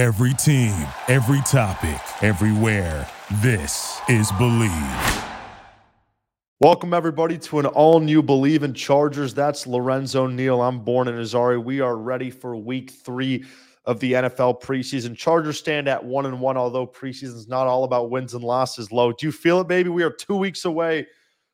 Every team, every topic, everywhere. This is Believe. Welcome, everybody, to an all new Believe in Chargers. That's Lorenzo Neal. I'm Born in Azari. We are ready for week three of the NFL preseason. Chargers stand at one and one, although preseason is not all about wins and losses. Low. Do you feel it, baby? We are two weeks away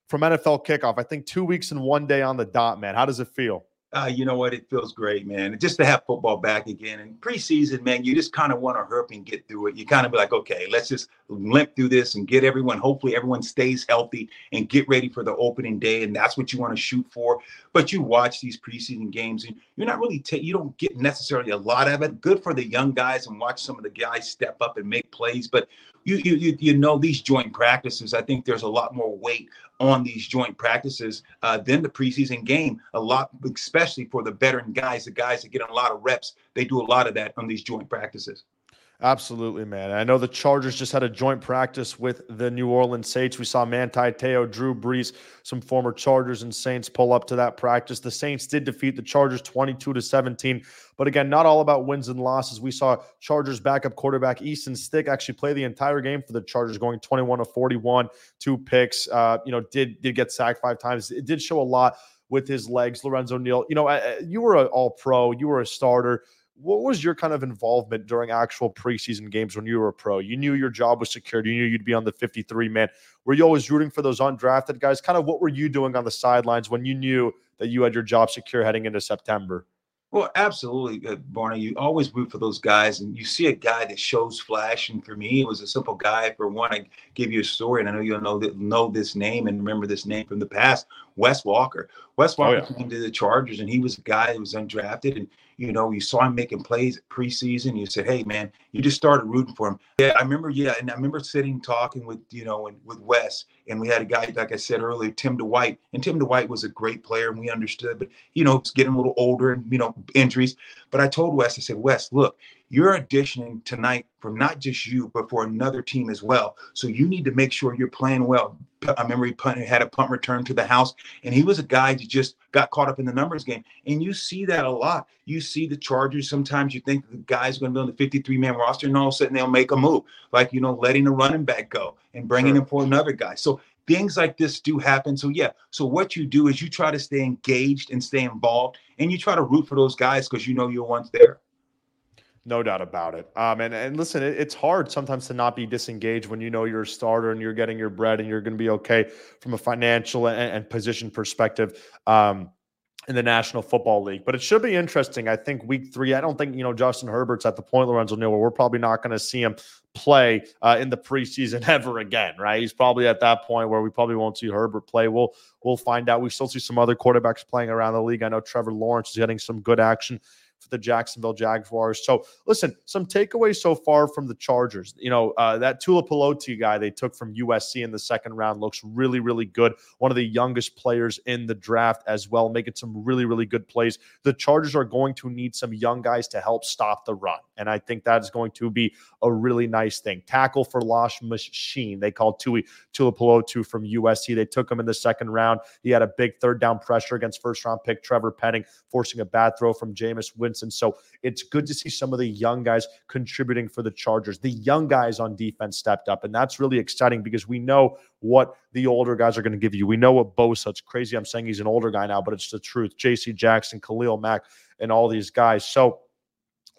from NFL kickoff. I think two weeks and one day on the dot, man. How does it feel? Uh, you know what? It feels great, man. Just to have football back again. And preseason, man, you just kind of want to hurry and get through it. You kind of be like, okay, let's just limp through this and get everyone. Hopefully, everyone stays healthy and get ready for the opening day. And that's what you want to shoot for. But you watch these preseason games, and you're not really ta- you don't get necessarily a lot of it. Good for the young guys and watch some of the guys step up and make plays. But you you you know these joint practices. I think there's a lot more weight on these joint practices uh, than the preseason game. A lot, especially for the veteran guys, the guys that get a lot of reps. They do a lot of that on these joint practices. Absolutely, man. I know the Chargers just had a joint practice with the New Orleans Saints. We saw Manti Te'o, Drew Brees, some former Chargers and Saints pull up to that practice. The Saints did defeat the Chargers 22 to 17. But again, not all about wins and losses. We saw Chargers backup quarterback Easton Stick actually play the entire game for the Chargers, going 21 to 41, two picks. Uh, you know, did did get sacked five times. It did show a lot with his legs. Lorenzo Neal, you know, you were an all pro, you were a starter what was your kind of involvement during actual preseason games when you were a pro? You knew your job was secured. You knew you'd be on the 53 man. Were you always rooting for those undrafted guys? Kind of what were you doing on the sidelines when you knew that you had your job secure heading into September? Well, absolutely, uh, Barney. You always root for those guys, and you see a guy that shows flash. And for me, it was a simple guy. For one, I give you a story, and I know you'll know that, know this name and remember this name from the past. Wes Walker. Wes Walker oh, yeah. came to the Chargers, and he was a guy that was undrafted, and you know, you saw him making plays preseason. You said, "Hey, man," you just started rooting for him. Yeah, I remember. Yeah, and I remember sitting talking with you know, and with Wes, and we had a guy like I said earlier, Tim Dwight, and Tim Dwight was a great player, and we understood, but you know, it's getting a little older, and you know, injuries. But I told Wes, I said, Wes, look, you're auditioning tonight for not just you, but for another team as well. So you need to make sure you're playing well. I remember he punt, had a punt return to the house, and he was a guy that just got caught up in the numbers game. And you see that a lot. You see the Chargers. Sometimes you think the guy's going to be on the 53 man roster, and all of a sudden they'll make a move, like you know, letting a running back go and bringing sure. him for another guy. So things like this do happen. So yeah, so what you do is you try to stay engaged and stay involved, and you try to root for those guys because you know you're once there. No doubt about it. Um, and and listen, it, it's hard sometimes to not be disengaged when you know you're a starter and you're getting your bread and you're going to be okay from a financial and, and position perspective. Um, in the National Football League. But it should be interesting. I think week three, I don't think, you know, Justin Herbert's at the point, Lorenzo Neal, where we're probably not going to see him play uh, in the preseason ever again, right? He's probably at that point where we probably won't see Herbert play. We'll we'll find out. We still see some other quarterbacks playing around the league. I know Trevor Lawrence is getting some good action for the Jacksonville Jaguars. So, listen, some takeaways so far from the Chargers. You know, uh, that Tuipulotu guy they took from USC in the second round looks really, really good. One of the youngest players in the draft as well, making some really, really good plays. The Chargers are going to need some young guys to help stop the run. And I think that is going to be a really nice thing. Tackle for Loss Machine. They called Tui from USC. They took him in the second round. He had a big third down pressure against first round pick Trevor Penning, forcing a bad throw from Jameis Winston. So it's good to see some of the young guys contributing for the Chargers. The young guys on defense stepped up, and that's really exciting because we know what the older guys are going to give you. We know what Bosa. It's crazy. I'm saying he's an older guy now, but it's the truth. J.C. Jackson, Khalil Mack, and all these guys. So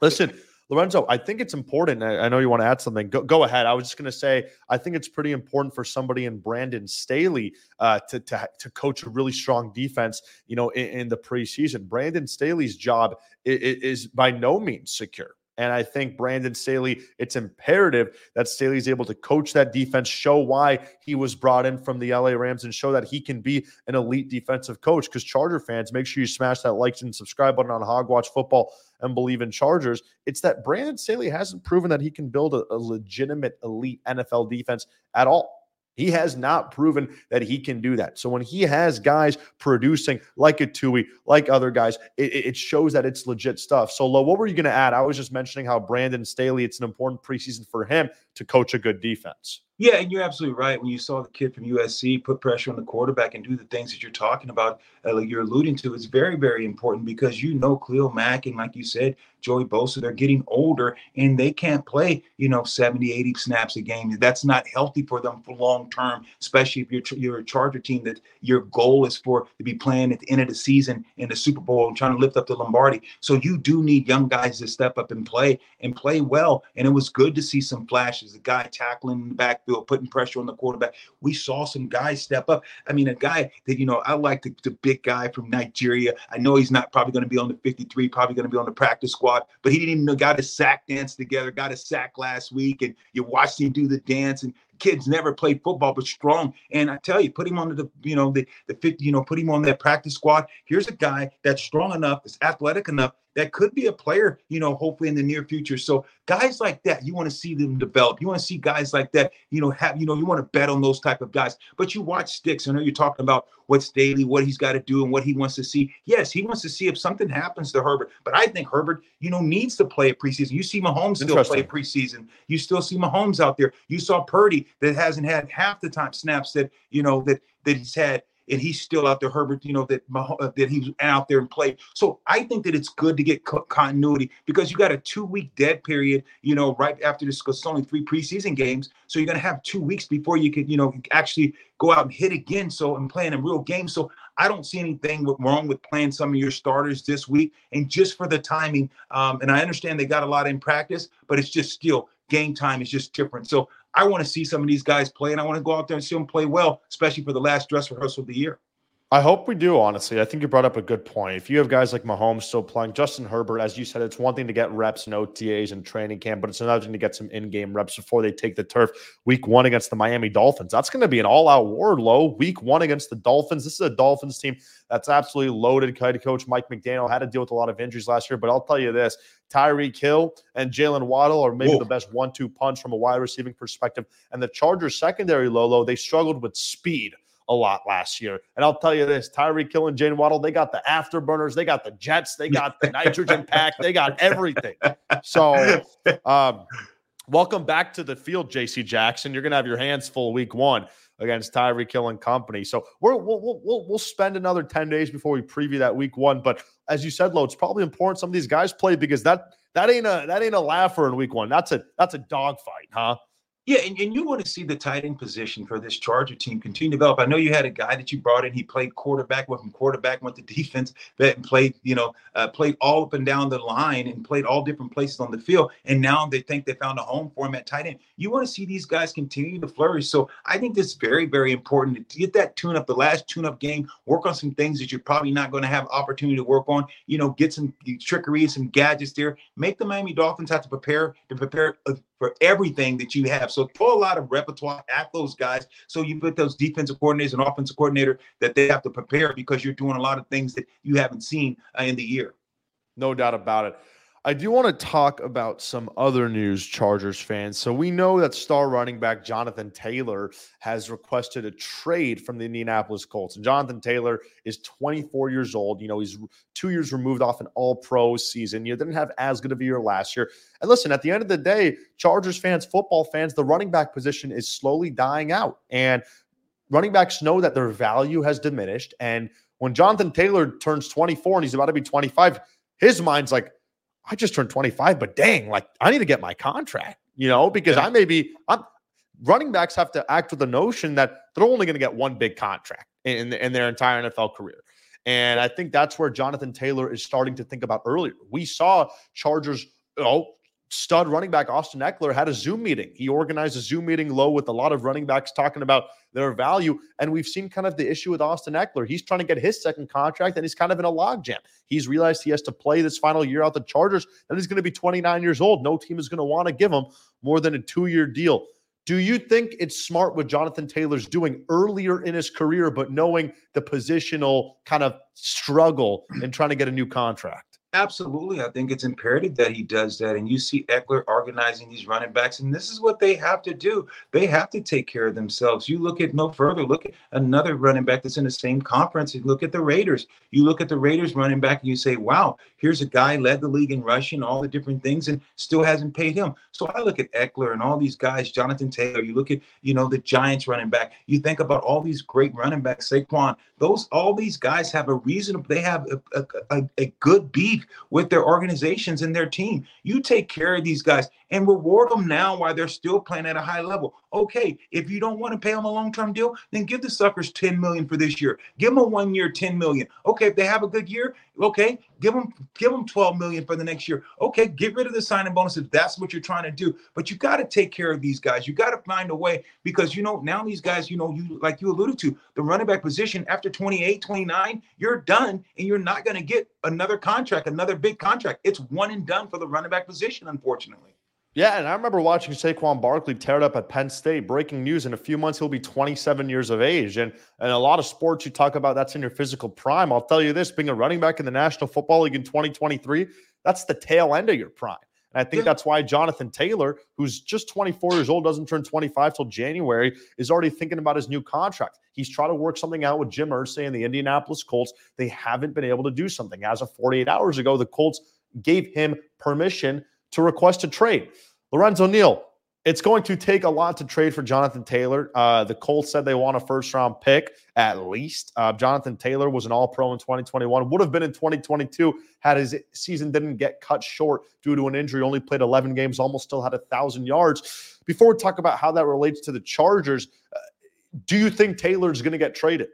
listen. Lorenzo, I think it's important. I know you want to add something. Go, go ahead. I was just going to say, I think it's pretty important for somebody in Brandon Staley uh, to, to to coach a really strong defense. You know, in, in the preseason, Brandon Staley's job is, is by no means secure. And I think Brandon Staley, it's imperative that Staley is able to coach that defense, show why he was brought in from the LA Rams, and show that he can be an elite defensive coach. Because Charger fans, make sure you smash that like and subscribe button on Hogwatch Football and believe in Chargers. It's that Brandon Staley hasn't proven that he can build a, a legitimate elite NFL defense at all. He has not proven that he can do that. So when he has guys producing like a Tui, like other guys, it, it shows that it's legit stuff. So, Lo, what were you going to add? I was just mentioning how Brandon Staley, it's an important preseason for him to coach a good defense. Yeah, and you're absolutely right. When you saw the kid from USC put pressure on the quarterback and do the things that you're talking about, uh, like you're alluding to, it's very, very important because you know Khalil Mack and, like you said, Joey Bosa, they're getting older and they can't play, you know, 70, 80 snaps a game. That's not healthy for them for long term, especially if you're you're a Charger team that your goal is for to be playing at the end of the season in the Super Bowl and trying to lift up the Lombardi. So you do need young guys to step up and play and play well. And it was good to see some flashes. The guy tackling in the backfield, putting pressure on the quarterback. We saw some guys step up. I mean, a guy that you know, I like the, the big guy from Nigeria. I know he's not probably going to be on the 53, probably going to be on the practice squad, but he didn't even know got a sack dance together, got a sack last week, and you watched him do the dance and kids never played football but strong. And I tell you, put him on the you know the the fit, you know, put him on that practice squad. Here's a guy that's strong enough, is athletic enough that could be a player, you know, hopefully in the near future. So guys like that, you want to see them develop. You want to see guys like that, you know, have, you know, you want to bet on those type of guys. But you watch Sticks. I know you're talking about what Staley, what he's got to do, and what he wants to see. Yes, he wants to see if something happens to Herbert. But I think Herbert, you know, needs to play a preseason. You see Mahomes still play preseason. You still see Mahomes out there. You saw Purdy that hasn't had half the time snaps that you know that that he's had and he's still out there. Herbert, you know that uh, that he's out there and played. So I think that it's good to get co- continuity because you got a two week dead period. You know, right after this, because it's only three preseason games, so you're gonna have two weeks before you can, you know, actually go out and hit again. So and playing a real game. So I don't see anything wrong with playing some of your starters this week. And just for the timing, um, and I understand they got a lot in practice, but it's just still game time is just different. So I want to see some of these guys play, and I want to go out there and see them play well, especially for the last dress rehearsal of the year. I hope we do, honestly. I think you brought up a good point. If you have guys like Mahomes still playing, Justin Herbert, as you said, it's one thing to get reps and OTAs and training camp, but it's another thing to get some in game reps before they take the turf. Week one against the Miami Dolphins. That's going to be an all out war low. Week one against the Dolphins. This is a Dolphins team that's absolutely loaded. Head coach Mike McDaniel had to deal with a lot of injuries last year, but I'll tell you this Tyreek Hill and Jaylen Waddle are maybe Whoa. the best one two punch from a wide receiving perspective. And the Chargers secondary, Lolo, they struggled with speed a lot last year. And I'll tell you this Tyreek Hill and Jaylen Waddle, they got the afterburners, they got the jets, they got the nitrogen pack, they got everything. So, um, welcome back to the field, JC Jackson. You're going to have your hands full week one against Tyreek Hill and company. So we're, we'll, we'll, we'll spend another 10 days before we preview that week one. But as you said, Lo, it's probably important some of these guys play because that that ain't a that ain't a laugher in week one. That's a that's a dogfight, huh? Yeah, and, and you want to see the tight end position for this Charger team continue to develop. I know you had a guy that you brought in. He played quarterback, went from quarterback, went to defense, played, you know, uh, played all up and down the line and played all different places on the field. And now they think they found a home for him at tight end. You want to see these guys continue to flourish. So I think this is very, very important to get that tune up, the last tune up game, work on some things that you're probably not going to have opportunity to work on. You know, get some trickery, some gadgets there. Make the Miami Dolphins have to prepare to prepare for everything that you have. So throw a lot of repertoire at those guys. So you put those defensive coordinators and offensive coordinator that they have to prepare because you're doing a lot of things that you haven't seen uh, in the year. No doubt about it. I do want to talk about some other news, Chargers fans. So we know that star running back Jonathan Taylor has requested a trade from the Indianapolis Colts. And Jonathan Taylor is 24 years old. You know, he's two years removed off an all pro season. You didn't have as good of a year last year. And listen, at the end of the day, Chargers fans, football fans, the running back position is slowly dying out. And running backs know that their value has diminished. And when Jonathan Taylor turns 24 and he's about to be 25, his mind's like, I just turned 25, but dang, like I need to get my contract, you know, because yeah. I may be, I'm running backs have to act with the notion that they're only going to get one big contract in, in their entire NFL career. And I think that's where Jonathan Taylor is starting to think about earlier. We saw Chargers, know, stud running back Austin Ekeler had a Zoom meeting. He organized a Zoom meeting low with a lot of running backs talking about their value. And we've seen kind of the issue with Austin Ekeler. He's trying to get his second contract and he's kind of in a logjam. He's realized he has to play this final year out the Chargers. and he's going to be 29 years old. No team is going to want to give him more than a two year deal. Do you think it's smart what Jonathan Taylor's doing earlier in his career, but knowing the positional kind of struggle and trying to get a new contract? Absolutely. I think it's imperative that he does that. And you see Ekeler organizing these running backs, and this is what they have to do. They have to take care of themselves. You look at no further, look at another running back that's in the same conference. You look at the Raiders. You look at the Raiders running back and you say, wow, here's a guy led the league in rushing, all the different things, and still hasn't paid him. So I look at Ekeler and all these guys, Jonathan Taylor. You look at, you know, the Giants running back. You think about all these great running backs, Saquon, those all these guys have a reason. They have a, a, a, good with their organizations and their team. You take care of these guys and reward them now while they're still playing at a high level. Okay, if you don't want to pay them a long-term deal, then give the suckers 10 million for this year. Give them a one-year 10 million. Okay, if they have a good year, okay, give them give them 12 million for the next year. Okay, get rid of the signing bonus if that's what you're trying to do. But you got to take care of these guys. You got to find a way because you know now these guys, you know, you like you alluded to, the running back position after 28, 29, you're done and you're not going to get another contract, another big contract. It's one and done for the running back position, unfortunately. Yeah, and I remember watching Saquon Barkley tear it up at Penn State. Breaking news: in a few months, he'll be 27 years of age. And and a lot of sports you talk about that's in your physical prime. I'll tell you this: being a running back in the National Football League in 2023, that's the tail end of your prime. And I think yeah. that's why Jonathan Taylor, who's just 24 years old, doesn't turn 25 till January, is already thinking about his new contract. He's trying to work something out with Jim Irsay and the Indianapolis Colts. They haven't been able to do something. As of 48 hours ago, the Colts gave him permission to request a trade. Lorenzo Neal, it's going to take a lot to trade for Jonathan Taylor. Uh, the Colts said they want a first round pick at least. Uh, Jonathan Taylor was an all pro in 2021, would have been in 2022 had his season didn't get cut short due to an injury, only played 11 games, almost still had a thousand yards. Before we talk about how that relates to the Chargers, uh, do you think Taylor's going to get traded?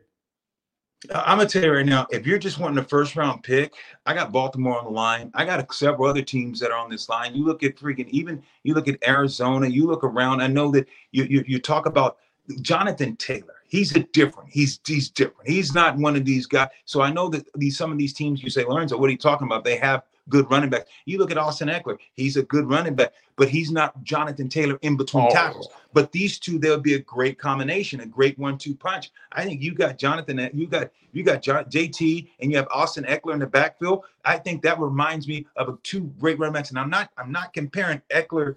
I'm gonna tell you right now, if you're just wanting a first round pick, I got Baltimore on the line. I got several other teams that are on this line. You look at freaking even you look at Arizona. You look around. I know that you you, you talk about Jonathan Taylor. He's a different. He's he's different. He's not one of these guys. So I know that these some of these teams you say, Lorenzo, what are you talking about? They have good running backs. You look at Austin Ekeler, he's a good running back, but he's not Jonathan Taylor in between oh. tackles. But these two, would be a great combination, a great one-two punch. I think you got Jonathan, you got you got John, JT, and you have Austin Ekeler in the backfield. I think that reminds me of a two great running backs. And I'm not I'm not comparing Ekeler,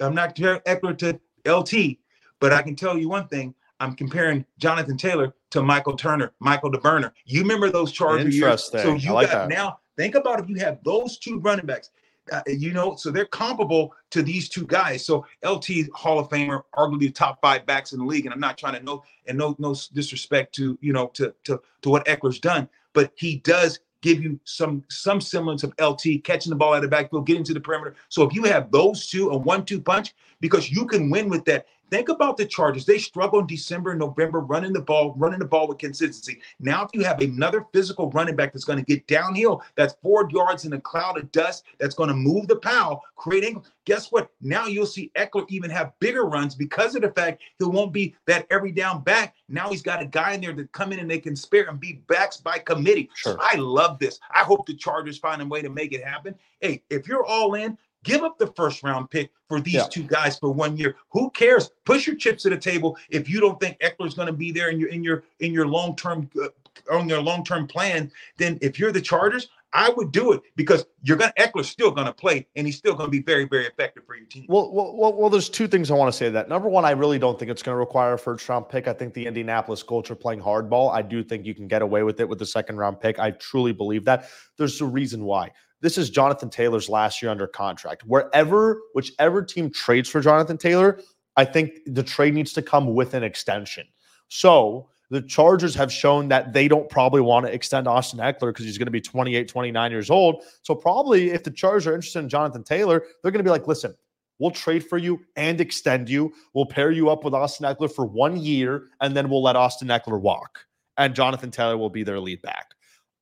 I'm not comparing Ekeler to LT, but I can tell you one thing. I'm comparing Jonathan Taylor to Michael Turner, Michael the Burner. You remember those Charger years? So you like got that. now Think about if you have those two running backs. Uh, you know, so they're comparable to these two guys. So LT Hall of Famer, arguably the top five backs in the league. And I'm not trying to know and no no disrespect to you know to to to what Ekeler's done, but he does give you some some semblance of LT catching the ball out of the backfield, getting to the perimeter. So if you have those two, a one-two punch, because you can win with that. Think about the Chargers. They struggle in December and November running the ball, running the ball with consistency. Now, if you have another physical running back that's going to get downhill, that's four yards in a cloud of dust, that's going to move the pile, creating. Guess what? Now you'll see Ekeler even have bigger runs because of the fact he won't be that every down back. Now he's got a guy in there that come in and they can spare and be backs by committee. Sure. I love this. I hope the Chargers find a way to make it happen. Hey, if you're all in, Give up the first round pick for these yeah. two guys for one year. Who cares? Push your chips to the table if you don't think Ekeler's going to be there in your in your in your long term uh, on your long term plan. Then if you're the Chargers, I would do it because you're gonna Ekeler's still gonna play and he's still gonna be very, very effective for your team. Well, well, well, there's two things I want to say that. Number one, I really don't think it's gonna require a first round pick. I think the Indianapolis Colts are playing hardball. I do think you can get away with it with the second round pick. I truly believe that. There's a reason why. This is Jonathan Taylor's last year under contract. Wherever, whichever team trades for Jonathan Taylor, I think the trade needs to come with an extension. So the Chargers have shown that they don't probably want to extend Austin Ekeler because he's going to be 28, 29 years old. So probably if the Chargers are interested in Jonathan Taylor, they're going to be like, listen, we'll trade for you and extend you. We'll pair you up with Austin Ekeler for one year, and then we'll let Austin Ekeler walk. And Jonathan Taylor will be their lead back.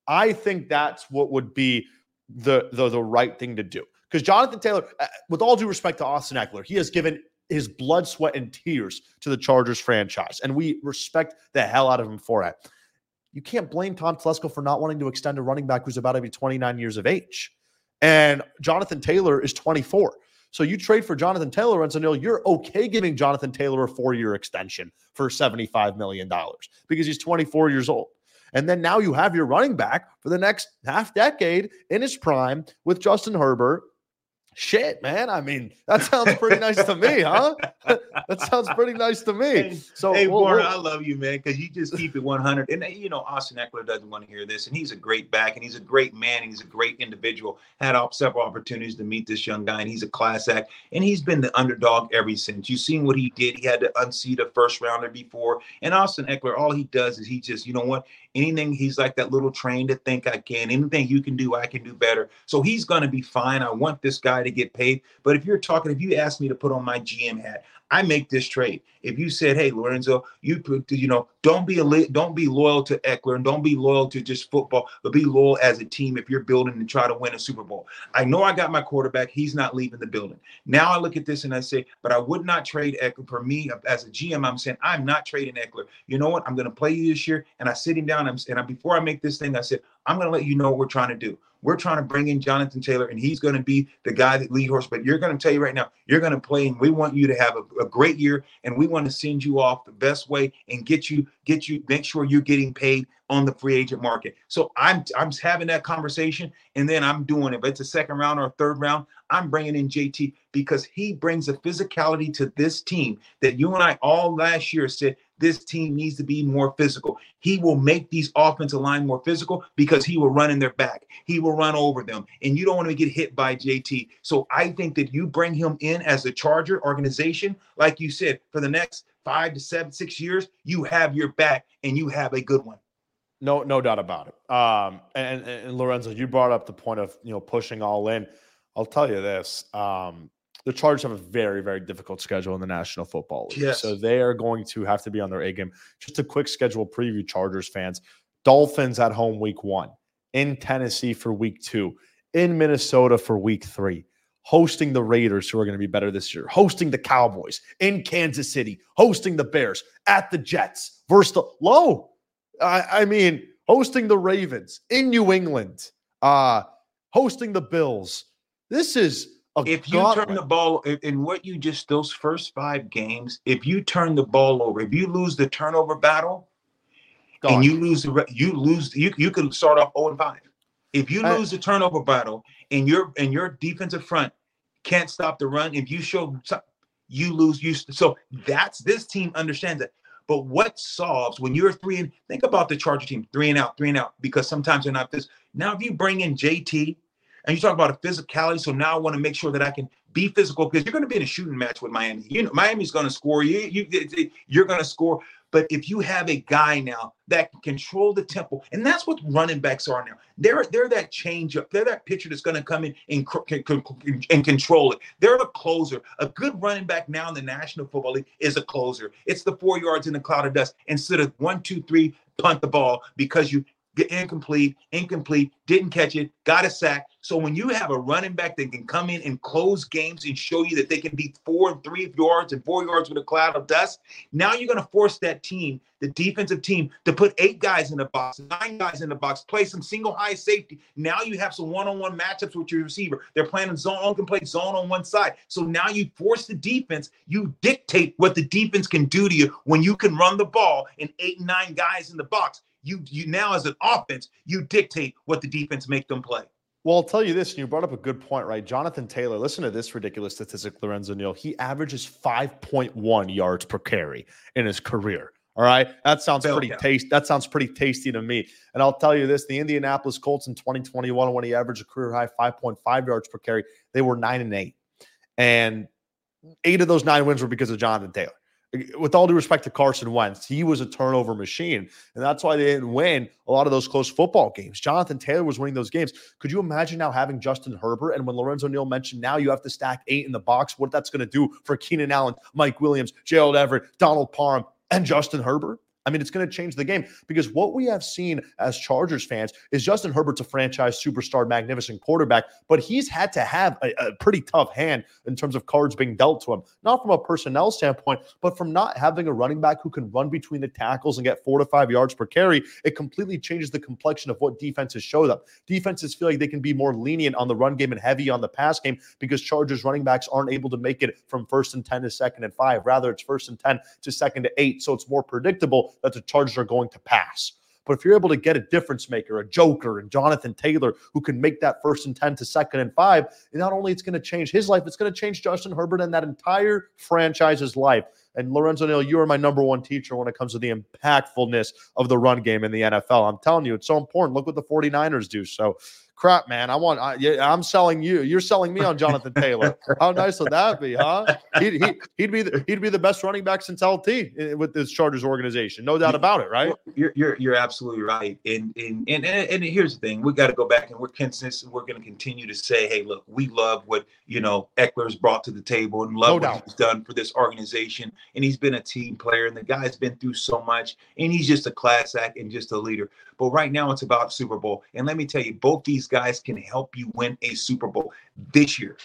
I think that's what would be the the, the right thing to do. Because Jonathan Taylor, uh, with all due respect to Austin Ekeler, he has given his blood, sweat, and tears to the Chargers franchise, and we respect the hell out of him for it. You can't blame Tom Telesco for not wanting to extend a running back who's about to be 29 years of age. And Jonathan Taylor is 24. So you trade for Jonathan Taylor and Neal, you're okay giving Jonathan Taylor a four-year extension for $75 million because he's 24 years old. And then now you have your running back for the next half decade in his prime with Justin Herbert Shit, man. I mean, that sounds pretty nice to me, huh? that sounds pretty nice to me. So, hey, we'll, Warren, we'll, I love you, man, because you just keep it 100. And you know, Austin Ekeler doesn't want to hear this, and he's a great back, and he's a great man, and he's a great individual. Had several opportunities to meet this young guy, and he's a class act, and he's been the underdog ever since. You've seen what he did. He had to unseat a first rounder before, and Austin Ekeler, all he does is he just, you know what? Anything he's like that little train to think I can. Anything you can do, I can do better. So he's going to be fine. I want this guy to get paid. But if you're talking, if you ask me to put on my GM hat, I make this trade. If you said, "Hey, Lorenzo, you you know, don't be a don't be loyal to Ekeler and don't be loyal to just football, but be loyal as a team if you're building to try to win a Super Bowl." I know I got my quarterback; he's not leaving the building. Now I look at this and I say, "But I would not trade Ekeler." for me as a GM." I'm saying I'm not trading Ekeler. You know what? I'm going to play you this year, and I sit him down and, I, before I make this thing, I said, "I'm going to let you know what we're trying to do." We're trying to bring in Jonathan Taylor, and he's going to be the guy that lead horse. But you're going to tell you right now, you're going to play, and we want you to have a, a, great year, and we want to send you off the best way and get you, get you, make sure you're getting paid on the free agent market. So I'm, I'm having that conversation, and then I'm doing it. But it's a second round or a third round. I'm bringing in JT because he brings a physicality to this team that you and I all last year said this team needs to be more physical. He will make these offensive line more physical because he will run in their back. He will run over them. And you don't want to get hit by JT. So I think that you bring him in as a Charger organization, like you said, for the next five to seven, six years, you have your back and you have a good one. No, no doubt about it. Um, and, and Lorenzo, you brought up the point of you know pushing all in. I'll tell you this. Um, the Chargers have a very, very difficult schedule in the National Football League. Yes. So they are going to have to be on their A game. Just a quick schedule preview, Chargers fans. Dolphins at home week one, in Tennessee for week two, in Minnesota for week three, hosting the Raiders, who are going to be better this year, hosting the Cowboys in Kansas City, hosting the Bears at the Jets versus the low. I, I mean, hosting the Ravens in New England, uh, hosting the Bills. This is if you gauntlet. turn the ball in what you just those first five games, if you turn the ball over, if you lose the turnover battle, Gone. and you lose the you lose you you can start off 0 and 5. If you lose the turnover battle and your and your defensive front can't stop the run, if you show you lose you so that's this team understands it. But what solves when you're three and think about the Charger team, three and out, three and out, because sometimes they're not this. Now, if you bring in JT and you talk about a physicality. So now I want to make sure that I can be physical because you're going to be in a shooting match with Miami. You know, Miami's going to score. You, you, you're going to score. But if you have a guy now that can control the tempo, and that's what running backs are now. They're they're that change up. They're that pitcher that's going to come in and, and control it. They're a closer. A good running back now in the National Football League is a closer. It's the four yards in the cloud of dust instead of one, two, three, punt the ball because you incomplete, incomplete, didn't catch it, got a sack. So when you have a running back that can come in and close games and show you that they can be four and three yards and four yards with a cloud of dust, now you're going to force that team, the defensive team, to put eight guys in the box, nine guys in the box, play some single high safety. Now you have some one-on-one matchups with your receiver. They're playing zone, can play zone on one side. So now you force the defense. You dictate what the defense can do to you when you can run the ball and eight, nine guys in the box you you now as an offense, you dictate what the defense make them play. Well, I'll tell you this, and you brought up a good point, right? Jonathan Taylor, listen to this ridiculous statistic, Lorenzo Neal. He averages 5.1 yards per carry in his career. All right. That sounds pretty tasty. That sounds pretty tasty to me. And I'll tell you this: the Indianapolis Colts in 2021, when he averaged a career high 5.5 yards per carry, they were nine and eight. And eight of those nine wins were because of Jonathan Taylor with all due respect to Carson Wentz, he was a turnover machine. And that's why they didn't win a lot of those close football games. Jonathan Taylor was winning those games. Could you imagine now having Justin Herbert? And when Lorenzo Neal mentioned now you have to stack eight in the box, what that's going to do for Keenan Allen, Mike Williams, Gerald Everett, Donald Parham, and Justin Herbert? I mean, it's going to change the game because what we have seen as Chargers fans is Justin Herbert's a franchise superstar, magnificent quarterback, but he's had to have a, a, pretty tough hand in terms of cards being dealt to him, not from a personnel standpoint, but from not having a running back who can run between the tackles and get four to five yards per carry. It completely changes the complexion of what defenses show them. Defenses feel like they can be more lenient on the run game and heavy on the pass game because Chargers running backs aren't able to make it from first and 10 to second and five. Rather, it's first and 10 to second to eight. So it's more predictable that the Chargers are going to pass. But if you're able to get a difference maker, a joker, and Jonathan Taylor who can make that first and 10 to second and five, and not only it's going to change his life, it's going to change Justin Herbert and that entire franchise's life. And Lorenzo Neal, you are my number one teacher when it comes to the impactfulness of the run game in the NFL. I'm telling you, it's so important. Look what the 49ers do. So crap, man, I want, I, I'm selling you. You're selling me on Jonathan Taylor. How nice would that be, huh? He'd, he, he'd be the, he'd be the best running back since LT eh, with this Chargers organization, no doubt about it, right? You're you're, you're absolutely right. And and, and and and here's the thing: we got to go back and we're consistent. We're going to continue to say, hey, look, we love what you know Ekeler's brought to the table and love no what doubt. he's done for this organization. And he's been a team player, and the guy's been through so much, and he's just a class act and just a leader. But right now, it's about Super Bowl. And let me tell you, both these guys can help you win a Super Bowl this year.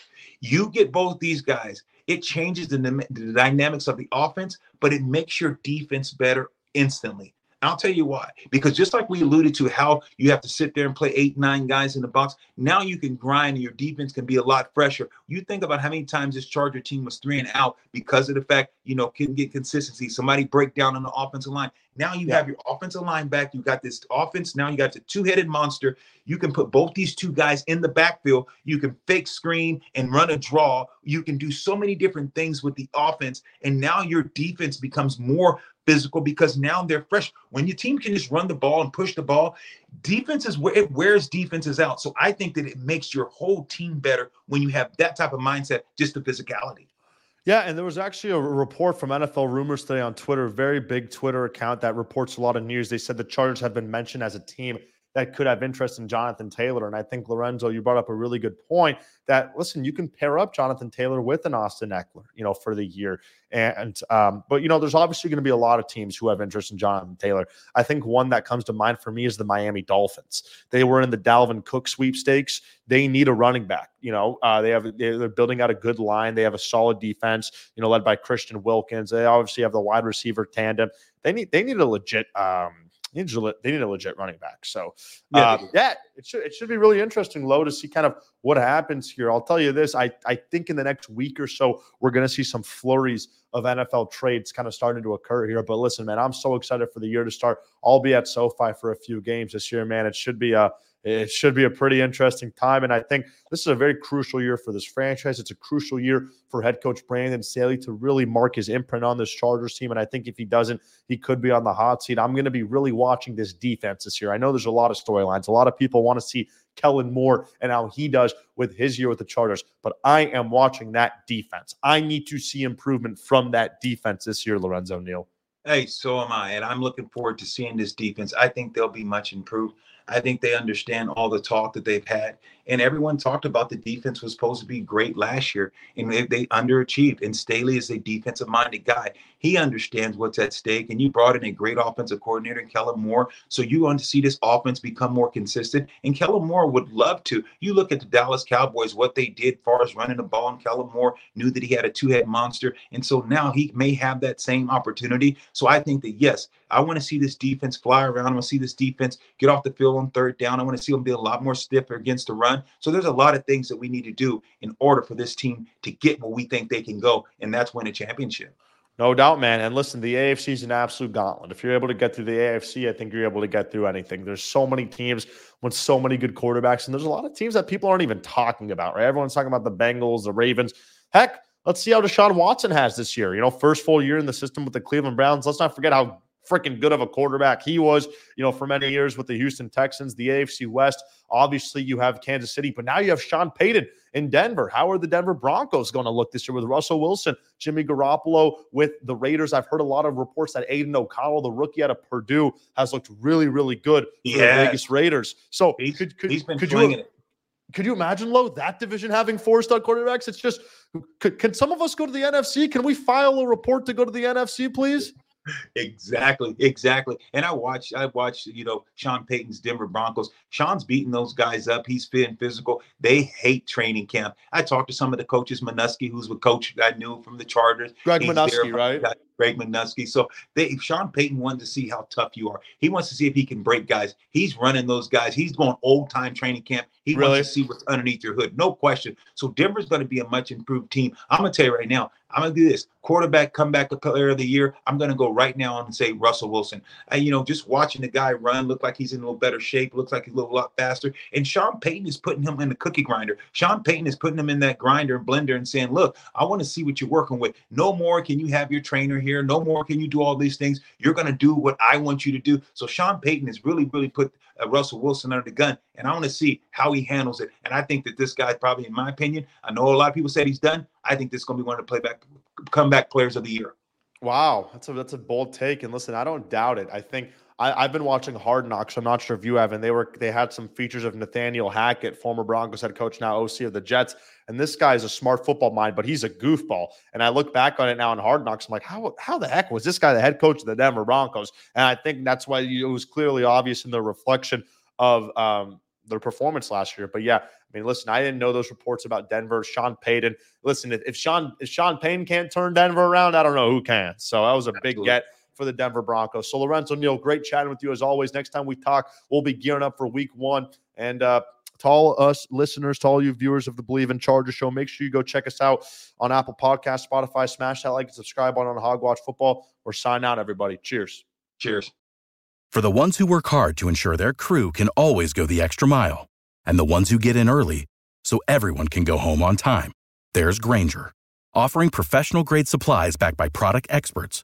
You get both these guys, it changes the, the dynamics of the offense, but it makes your defense better instantly. I'll tell you why. Because just like we alluded to how you have to sit there and play eight, nine guys in the box, now you can grind and your defense can be a lot fresher. You think about how many times this Charger team was three and out because of the fact, you know, couldn't get consistency. Somebody break down on the offensive line. Now you yeah. have your offensive line back. You got this offense. Now you got the two-headed monster. You can put both these two guys in the backfield. You can fake screen and run a draw. You can do so many different things with the offense. And now your defense becomes more physical because now they're fresh. When your team can just run the ball and push the ball, defense is where it wears defenses out. So I think that it makes your whole team better when you have that type of mindset, just the physicality. Yeah, and there was actually a report from NFL Rumors today on Twitter, very big Twitter account that reports a lot of news. They said the Chargers have been mentioned as a team that could have interest in Jonathan Taylor. And I think Lorenzo, you brought up a really good point that listen, you can pair up Jonathan Taylor with an Austin Ekeler, you know, for the year. And um, but you know, there's obviously going to be a lot of teams who have interest in Jonathan Taylor. I think one that comes to mind for me is the Miami Dolphins. They were in the Dalvin Cook sweepstakes. They need a running back. You know, uh, they have they're building out a good line. They have a solid defense. You know, led by Christian Wilkins. They obviously have the wide receiver tandem. They need they need a legit. Um, they need a legit running back. So yeah, uh, yeah, it should it should be really interesting, low to see kind of what happens here. I'll tell you this: I I think in the next week or so we're going to see some flurries of NFL trades kind of starting to occur here. But listen, man, I'm so excited for the year to start. I'll be at SoFi for a few games this year, man. It should be a it should be a pretty interesting time. And I think this is a very crucial year for this franchise. It's a crucial year for head coach Brandon Staley to really mark his imprint on this Chargers team. And I think if he doesn't, he could be on the hot seat. I'm going to be really watching this defense this year. I know there's a lot of storylines. A lot of people want to see Kellen Moore and how he does with his year with the Chargers. But I am watching that defense. I need to see improvement from that defense this year, Lorenzo Neal. Hey, so am I. And I'm looking forward to seeing this defense. I think they'll be much improved. I think they understand all the talk that they've had. And everyone talked about the defense was supposed to be great last year, and they, they underachieved. And Staley is a defensive minded guy. He understands what's at stake. And you brought in a great offensive coordinator, Kellen Moore. So you want to see this offense become more consistent. And Kellen Moore would love to. You look at the Dallas Cowboys, what they did far as running the ball, and Kellen Moore knew that he had a two head monster. And so now he may have that same opportunity. So I think that, yes, I want to see this defense fly around. I want to see this defense get off the field on third down. I want to see them be a lot more stiffer against the run. So there's a lot of things that we need to do in order for this team to get where we think they can go, and that's win a championship. No doubt, man. And listen, the AFC is an absolute gauntlet. If you're able to get through the AFC, I think you're able to get through anything. There's so many teams with so many good quarterbacks, and there's a lot of teams that people aren't even talking about, right? Everyone's talking about the Bengals, the Ravens. Heck, let's see how Deshaun Watson has this year. You know, first full year in the system with the Cleveland Browns. Let's not forget how freaking good of a quarterback he was, you know, for many years with the Houston Texans, the AFC West. Obviously, you have Kansas City, but now you have Sean Payton in Denver. How are the Denver Broncos going to look this year with Russell Wilson, Jimmy Garoppolo with the Raiders? I've heard a lot of reports that Aidan O'Connell, the rookie out of Purdue, has looked really, really good for yeah. the Vegas Raiders. So he's, could, could, he's been could you, it. Could you imagine, Low, that division having four star quarterbacks? It's just, could, can some of us go to the NFC? Can we file a report to go to the NFC, please? Exactly, exactly. And I watched, I watched, you know, Sean Payton's Denver Broncos. Sean's beating those guys up. He's fit and physical. They hate training camp. I talked to some of the coaches, Manusky, who's a coach I knew from the Chargers. Greg Manusky, right? Greg Manusky. So they Sean Payton wanted to see how tough you are. He wants to see if he can break guys. He's running those guys. He's going old time training camp. He really? wants to see what's underneath your hood. No question. So Denver's going to be a much improved team. I'm gonna tell you right now, I'm gonna do this. Quarterback comeback player of the year. I'm gonna go right now and say Russell Wilson. And you know, just watching the guy run, look like he's in a little better shape, looks like he's a little lot faster. And Sean Payton is putting him in the cookie grinder. Sean Payton is putting him in that grinder and blender and saying, Look, I want to see what you're working with. No more can you have your trainer here here. No more can you do all these things. You're going to do what I want you to do. So Sean Payton has really, really put uh, Russell Wilson under the gun, and I want to see how he handles it. And I think that this guy, probably in my opinion, I know a lot of people said he's done. I think this is going to be one of the playback comeback players of the year. Wow, that's a that's a bold take. And listen, I don't doubt it. I think I, have been watching Hard Knocks. I'm not sure if you have, and they were they had some features of Nathaniel Hackett, former Broncos head coach, now OC of the Jets. And this guy is a smart football mind, but he's a goofball. And I look back on it now in Hard Knocks. I'm like, how how the heck was this guy the head coach of the Denver Broncos? And I think that's why it was clearly obvious in the reflection of um, their performance last year. But yeah, I mean, listen, I didn't know those reports about Denver. Sean Payton. Listen, if, if Sean if Sean Payton can't turn Denver around, I don't know who can. So that was a Absolutely. big get for the Denver Broncos. So Lorenzo Neal, great chatting with you as always. Next time we talk, we'll be gearing up for Week One. And uh, to all us listeners, to all you viewers of the Believe in Chargers show, make sure you go check us out on Apple Podcast, Spotify. Smash that like and subscribe on on Hogwatch Football. Or sign out, everybody. Cheers. Cheers. For the ones who work hard to ensure their crew can always go the extra mile, and the ones who get in early so everyone can go home on time, there's Grainger, offering professional grade supplies backed by product experts